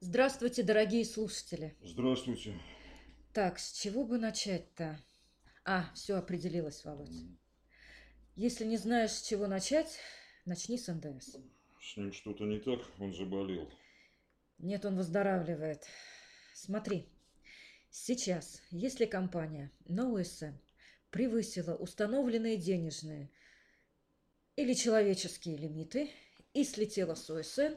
Здравствуйте, дорогие слушатели. Здравствуйте. Так, с чего бы начать-то? А, все определилось, Володь. Если не знаешь, с чего начать, начни с НДС. С ним что-то не так, он заболел. Нет, он выздоравливает. Смотри, сейчас, если компания NoSN превысила установленные денежные или человеческие лимиты и слетела с ОСН,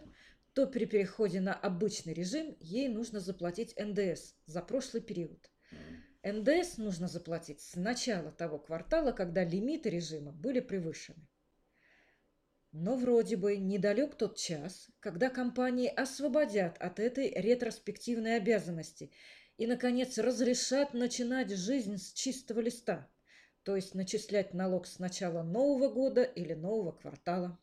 то при переходе на обычный режим ей нужно заплатить НДС за прошлый период. НДС нужно заплатить с начала того квартала, когда лимиты режима были превышены. Но вроде бы недалек тот час, когда компании освободят от этой ретроспективной обязанности и, наконец, разрешат начинать жизнь с чистого листа, то есть начислять налог с начала нового года или нового квартала.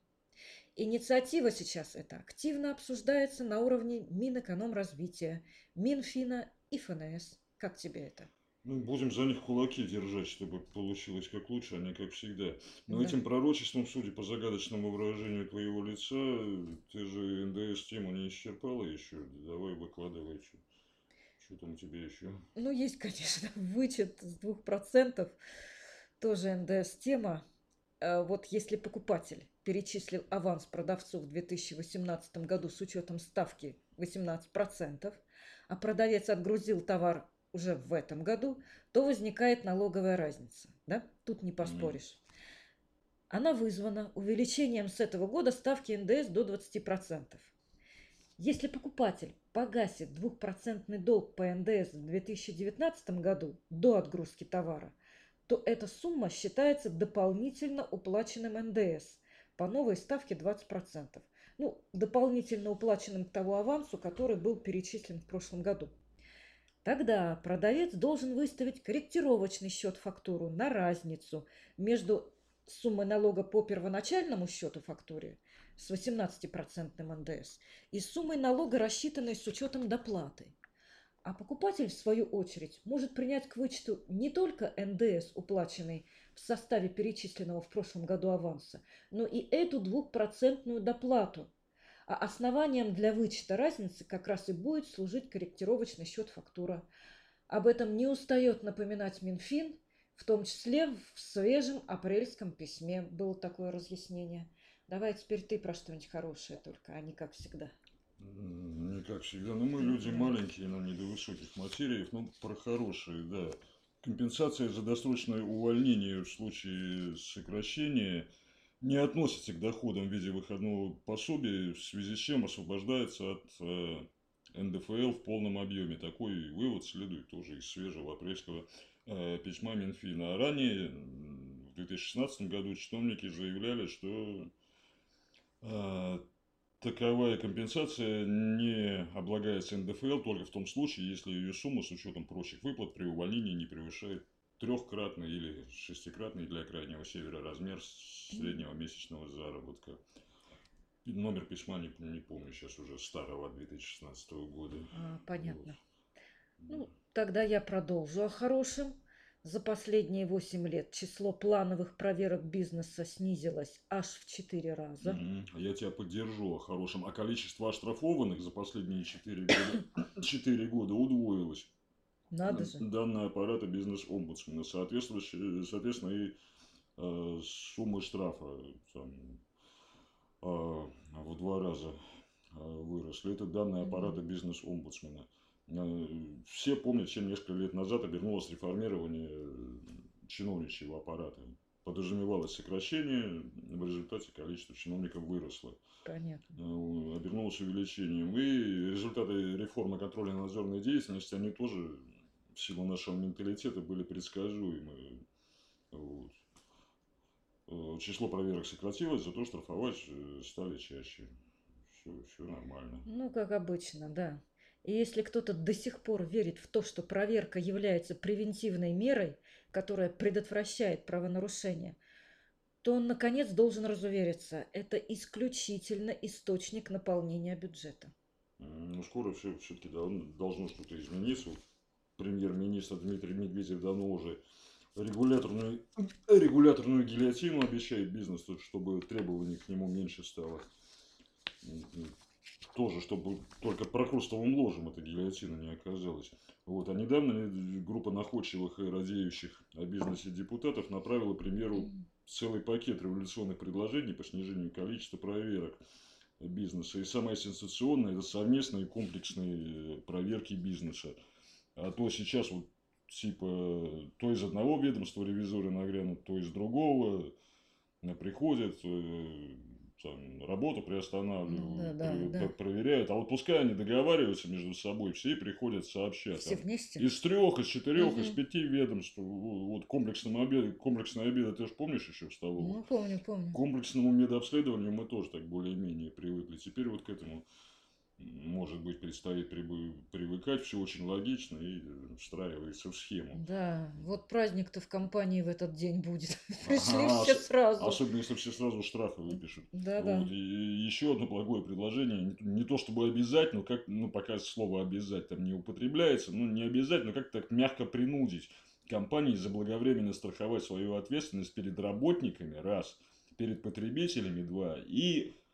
Инициатива сейчас эта активно обсуждается на уровне Минэкономразвития, Минфина и ФНС. Как тебе это? Ну, будем за них кулаки держать, чтобы получилось как лучше, а не как всегда. Но Да. этим пророчеством, судя по загадочному выражению твоего лица, ты же НДС-тему не исчерпала еще. Давай выкладывай, что, что там у тебя еще. Ну, есть, конечно, вычет с 2%, тоже НДС-тема. Э, Вот если покупатель перечислил аванс продавцу в 2018 году с учетом ставки 18%, а продавец отгрузил товар уже в этом году, то возникает налоговая разница. Да? Тут не поспоришь. Она вызвана увеличением с этого года ставки НДС до 20%. Если покупатель погасит двухпроцентный долг по НДС в 2019 году до отгрузки товара, то эта сумма считается дополнительно уплаченным НДС по новой ставке 20%. Ну, дополнительно уплаченным к тому авансу, который был перечислен в прошлом году. Тогда продавец должен выставить корректировочный счет фактуру на разницу между суммой налога по первоначальному счету фактуре с 18% НДС и суммой налога, рассчитанной с учетом доплаты. А покупатель, в свою очередь, может принять к вычету не только НДС, уплаченный в составе перечисленного в прошлом году аванса, но и эту двухпроцентную доплату. А основанием для вычета разницы как раз и будет служить корректировочный счет фактура. Об этом не устает напоминать Минфин, в том числе в свежем апрельском письме было такое разъяснение. Давай теперь ты про что-нибудь хорошее только, а не как всегда. Не как всегда. Но мы люди маленькие, нам не до высоких материев. Ну, про хорошие, да. Компенсация за досрочное увольнение в случае сокращения не относится к доходам в виде выходного пособия, в связи с чем освобождается от э, НДФЛ в полном объеме. Такой вывод следует тоже из свежего апрельского э, письма Минфина. А ранее, в 2016 году, чиновники заявляли, что Таковая компенсация не облагается НДФЛ только в том случае, если ее сумма с учетом прочих выплат при увольнении не превышает трехкратный или шестикратный для крайнего севера размер среднего месячного заработка. И Номер письма не, не помню сейчас уже старого 2016 года. А, понятно. Вот. Ну, тогда я продолжу о хорошем. За последние 8 лет число плановых проверок бизнеса снизилось аж в 4 раза. Мгм. Я тебя поддержу о хорошем. А количество оштрафованных за последние 4 года, 4 года удвоилось. Надо же. данные аппарата бизнес-омбудсмена. Соответственно, и э, суммы штрафа там, э, в два раза э, выросли. Это данные аппарата бизнес-омбудсмена. Э, Все помнят, чем несколько лет назад обернулось реформирование э, чиновничьего аппарата. Подразумевалось сокращение, в результате количество чиновников выросло. Понятно. Э, обернулось увеличением. И результаты реформы контрольно-надзорной деятельности, они тоже в силу нашего менталитета были предсказуемы. Вот. Число проверок сократилось, зато штрафовать стали чаще. Все, все нормально. Ну, как обычно, да. И если кто-то до сих пор верит в то, что проверка является превентивной мерой, которая предотвращает правонарушение, то он, наконец, должен разувериться, это исключительно источник наполнения бюджета. Ну, скоро все, все-таки должно что-то измениться. Премьер-министр Дмитрий Медведев давно уже регуляторную, регуляторную гильотину обещает бизнесу, чтобы требований к нему меньше стало. Тоже, чтобы только прокрустовым ложем эта гильотина не оказалась. Вот. А недавно группа находчивых и радеющих о бизнесе депутатов направила премьеру целый пакет революционных предложений по снижению количества проверок бизнеса. И самое сенсационное – это совместные комплексные проверки бизнеса. А то сейчас вот типа то из одного ведомства ревизоры нагрянут, то из другого приходят, э, там, работу приостанавливают, да, да, да. проверяют. А вот пускай они договариваются между собой, все приходят сообща. Все там, вместе? Из трех, из четырех, угу. из пяти ведомств. Вот комплексным обед, комплексный обед, ты же помнишь еще в столовой? Ну, помню, помню. К комплексному медобследованию мы тоже так более-менее привыкли. Теперь вот к этому может быть, предстоит привыкать, все очень логично и встраивается в схему. Да, вот праздник-то в компании в этот день будет. Пришли ага, все сразу. Особенно, если все сразу штрафы выпишут. Да, да. Вот. И еще одно благое предложение, не, то чтобы обязать, но как, ну, пока слово обязать там не употребляется, ну, не обязать, но как-то так мягко принудить компании заблаговременно страховать свою ответственность перед работниками, раз, перед потребителями, два, и Э,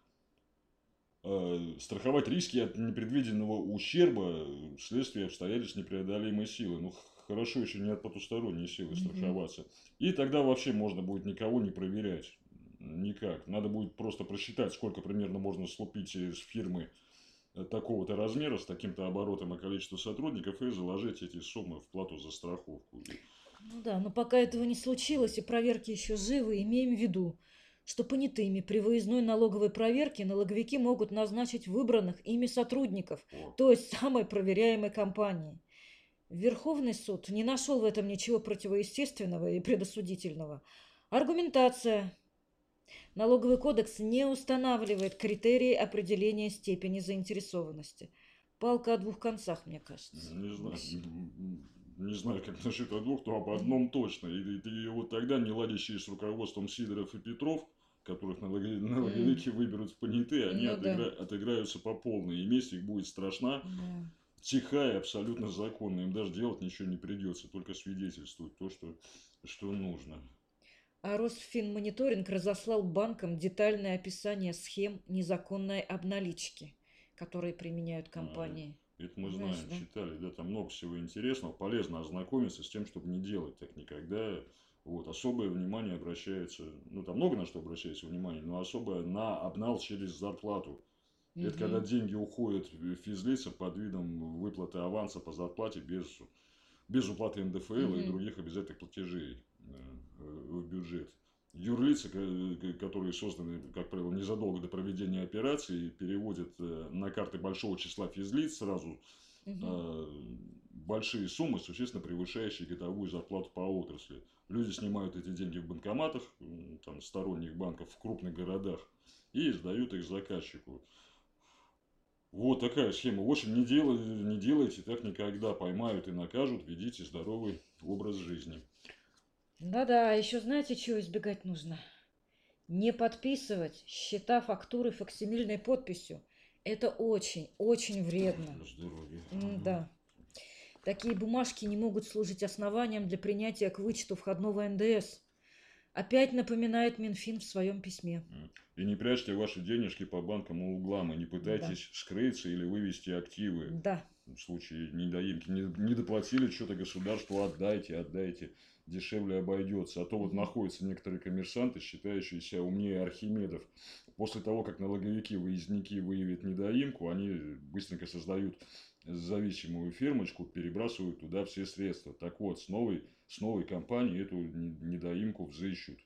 страховать риски от непредвиденного ущерба вследствие обстоятельств непреодолимой силы. Ну, хорошо еще не от потусторонней силы страховаться. И тогда вообще можно будет никого не проверять. Никак. Надо будет просто просчитать, сколько примерно можно слупить из фирмы э, такого-то размера, с таким-то оборотом и количеством сотрудников, и заложить эти суммы в плату за страховку. Ну да, но пока этого не случилось, и проверки еще живы, имеем в виду, что понятыми при выездной налоговой проверке налоговики могут назначить выбранных ими сотрудников, то есть самой проверяемой компании. Верховный суд не нашел в этом ничего противоестественного и предосудительного. Аргументация. Налоговый кодекс не устанавливает критерии определения степени заинтересованности. Палка о двух концах, мне кажется. Не знаю, не знаю, как насчет двух, но об одном точно. И, и, и вот тогда не ладящие с руководством Сидоров и Петров – которых налоговики mm. выберут в понятые, они ну, отыгра... да. отыграются по полной. И месть их будет страшна, да. тихая, абсолютно законная. Им даже делать ничего не придется, только свидетельствовать то, что, что нужно. А Росфинмониторинг разослал банкам детальное описание схем незаконной обналички, которые применяют компании. А, это мы знаем, Знаешь, да? читали, да, там много всего интересного. Полезно ознакомиться с тем, чтобы не делать так никогда. Вот, особое внимание обращается, ну там много на что обращается внимание, но особое на обнал через зарплату. Угу. Это когда деньги уходят физлица под видом выплаты аванса по зарплате без, без уплаты НДФЛ угу. и других обязательных платежей э, в бюджет. Юрлицы, которые созданы, как правило, незадолго до проведения операции, переводят э, на карты большого числа физлиц сразу угу. большие суммы, существенно превышающие годовую зарплату по отрасли. Люди снимают эти деньги в банкоматах, там, сторонних банков в крупных городах и сдают их заказчику. Вот такая схема. В общем, не, делай, не делайте так никогда. Поймают и накажут. Ведите здоровый образ жизни. Да-да, еще знаете, чего избегать нужно? Не подписывать счета, фактуры факсимильной подписью. Это очень, очень вредно. Да. Такие бумажки не могут служить основанием для принятия к вычету входного НДС. Опять напоминает Минфин в своем письме. И не прячьте ваши денежки по банкам и углам, и не пытайтесь да. скрыться или вывести активы. Да. В случае недоимки. Не, не доплатили что-то государству, отдайте, отдайте. Дешевле обойдется. А то вот находятся некоторые коммерсанты, считающиеся умнее Архимедов. После того, как налоговики, выездники выявят недоимку, они быстренько создают зависимую фирмочку, перебрасывают туда все средства. Так вот, с новой, с новой компанией эту недоимку взыщут.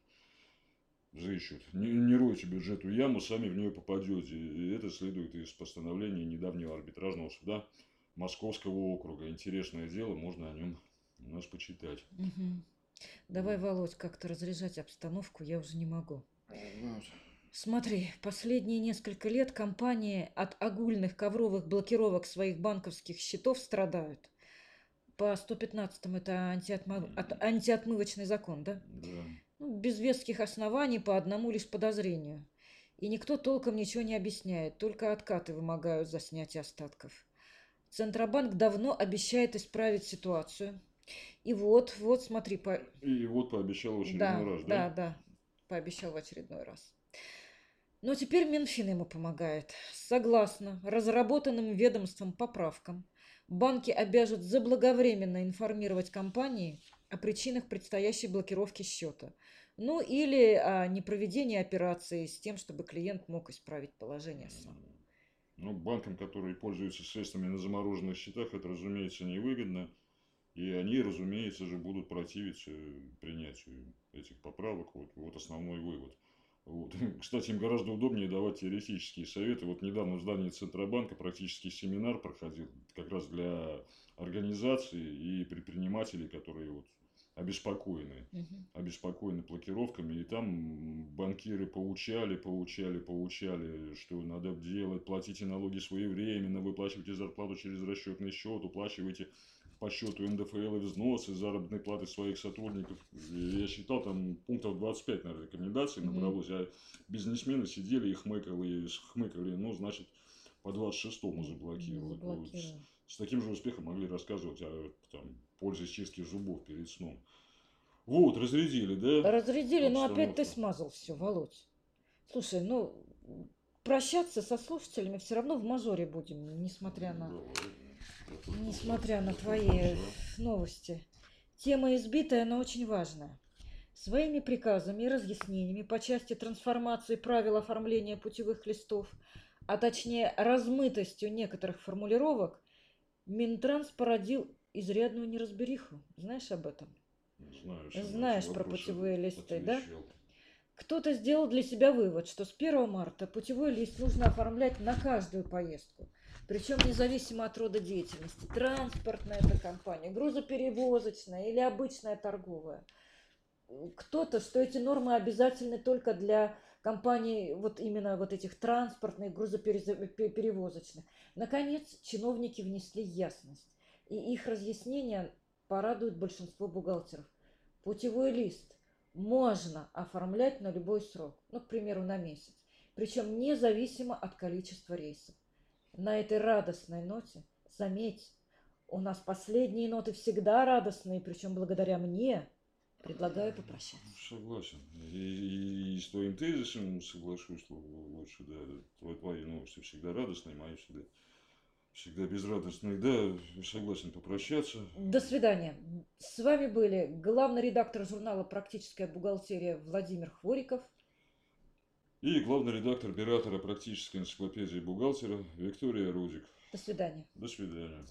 Взыщут. Не, не ройте бюджету яму, сами в нее попадете. И это следует из постановления недавнего арбитражного суда Московского округа. Интересное дело, можно о нем у нас почитать. Угу. Давай, Володь, как-то разряжать обстановку, я уже не могу. Вот. Смотри, последние несколько лет компании от огульных ковровых блокировок своих банковских счетов страдают. По 115-му это антиотмы... от... антиотмывочный закон, да? Да. Ну, без веских оснований по одному лишь подозрению. И никто толком ничего не объясняет, только откаты вымогают за снятие остатков. Центробанк давно обещает исправить ситуацию. И вот, вот, смотри, по... И вот пообещал в очередной да, раз, да? Да, да, пообещал в очередной раз. Но теперь Минфин ему помогает. Согласно разработанным ведомством поправкам, банки обяжут заблаговременно информировать компании о причинах предстоящей блокировки счета. Ну или о непроведении операции с тем, чтобы клиент мог исправить положение сам. Ну, банкам, которые пользуются средствами на замороженных счетах, это, разумеется, невыгодно. И они, разумеется же, будут противиться принятию этих поправок. Вот, вот основной вывод. Вот. Кстати, им гораздо удобнее давать теоретические советы. Вот недавно в здании Центробанка практически семинар проходил как раз для организаций и предпринимателей, которые вот обеспокоены, Мгм. обеспокоены блокировками. И там банкиры поучали, поучали, поучали, что надо делать, платите налоги своевременно, выплачивайте зарплату через расчетный счет, уплачивайте по счету НДФЛ и взносы, заработной платы своих сотрудников. И Я считал, там пунктов 25, наверное, рекомендаций набралось, а бизнесмены сидели и хмыкали, хмыкали, ну, значит, по 26-му заблокируют. Вот Заблокируем. с таким же успехом могли рассказывать о там, пользе чистки зубов перед сном. Вот, разрядили, да? Разрядили, но опять ты смазал все, Володь. Слушай, ну прощаться со слушателями все равно в мажоре будем, несмотря на, Давай. Несмотря на твои новости. Тема избитая, но очень важная. Своими приказами и разъяснениями по части трансформации правил оформления путевых листов, а точнее размытостью некоторых формулировок, Минтранс породил изрядную неразбериху. Знаешь об этом? Знаю, Знаешь про путевые листы, да? Кто-то сделал для себя вывод, что с 1 марта путевой лист нужно оформлять на каждую поездку. Причем независимо от рода деятельности. Транспортная это компания, грузоперевозочная или обычная торговая. Кто-то, что эти нормы обязательны только для компаний вот именно вот этих транспортных, грузоперевозочных. Наконец, чиновники внесли ясность. И их разъяснения порадуют большинство бухгалтеров. Путевой лист можно оформлять на любой срок, ну, к примеру, на месяц, причем независимо от количества рейсов. На этой радостной ноте, заметь, у нас последние ноты всегда радостные, причем благодаря мне, предлагаю попрощаться. Согласен. И, и- и с твоим тезисом соглашусь л- лучше, да. Твои, твои новости всегда радостные, мои всегда, всегда безрадостные. Да, согласен попрощаться. До свидания. С вами были главный редактор журнала «Практическая бухгалтерия» Владимир Хвориков. И главный редактор оператора практической энциклопедии бухгалтера Виктория Рудик. До свидания. До свидания.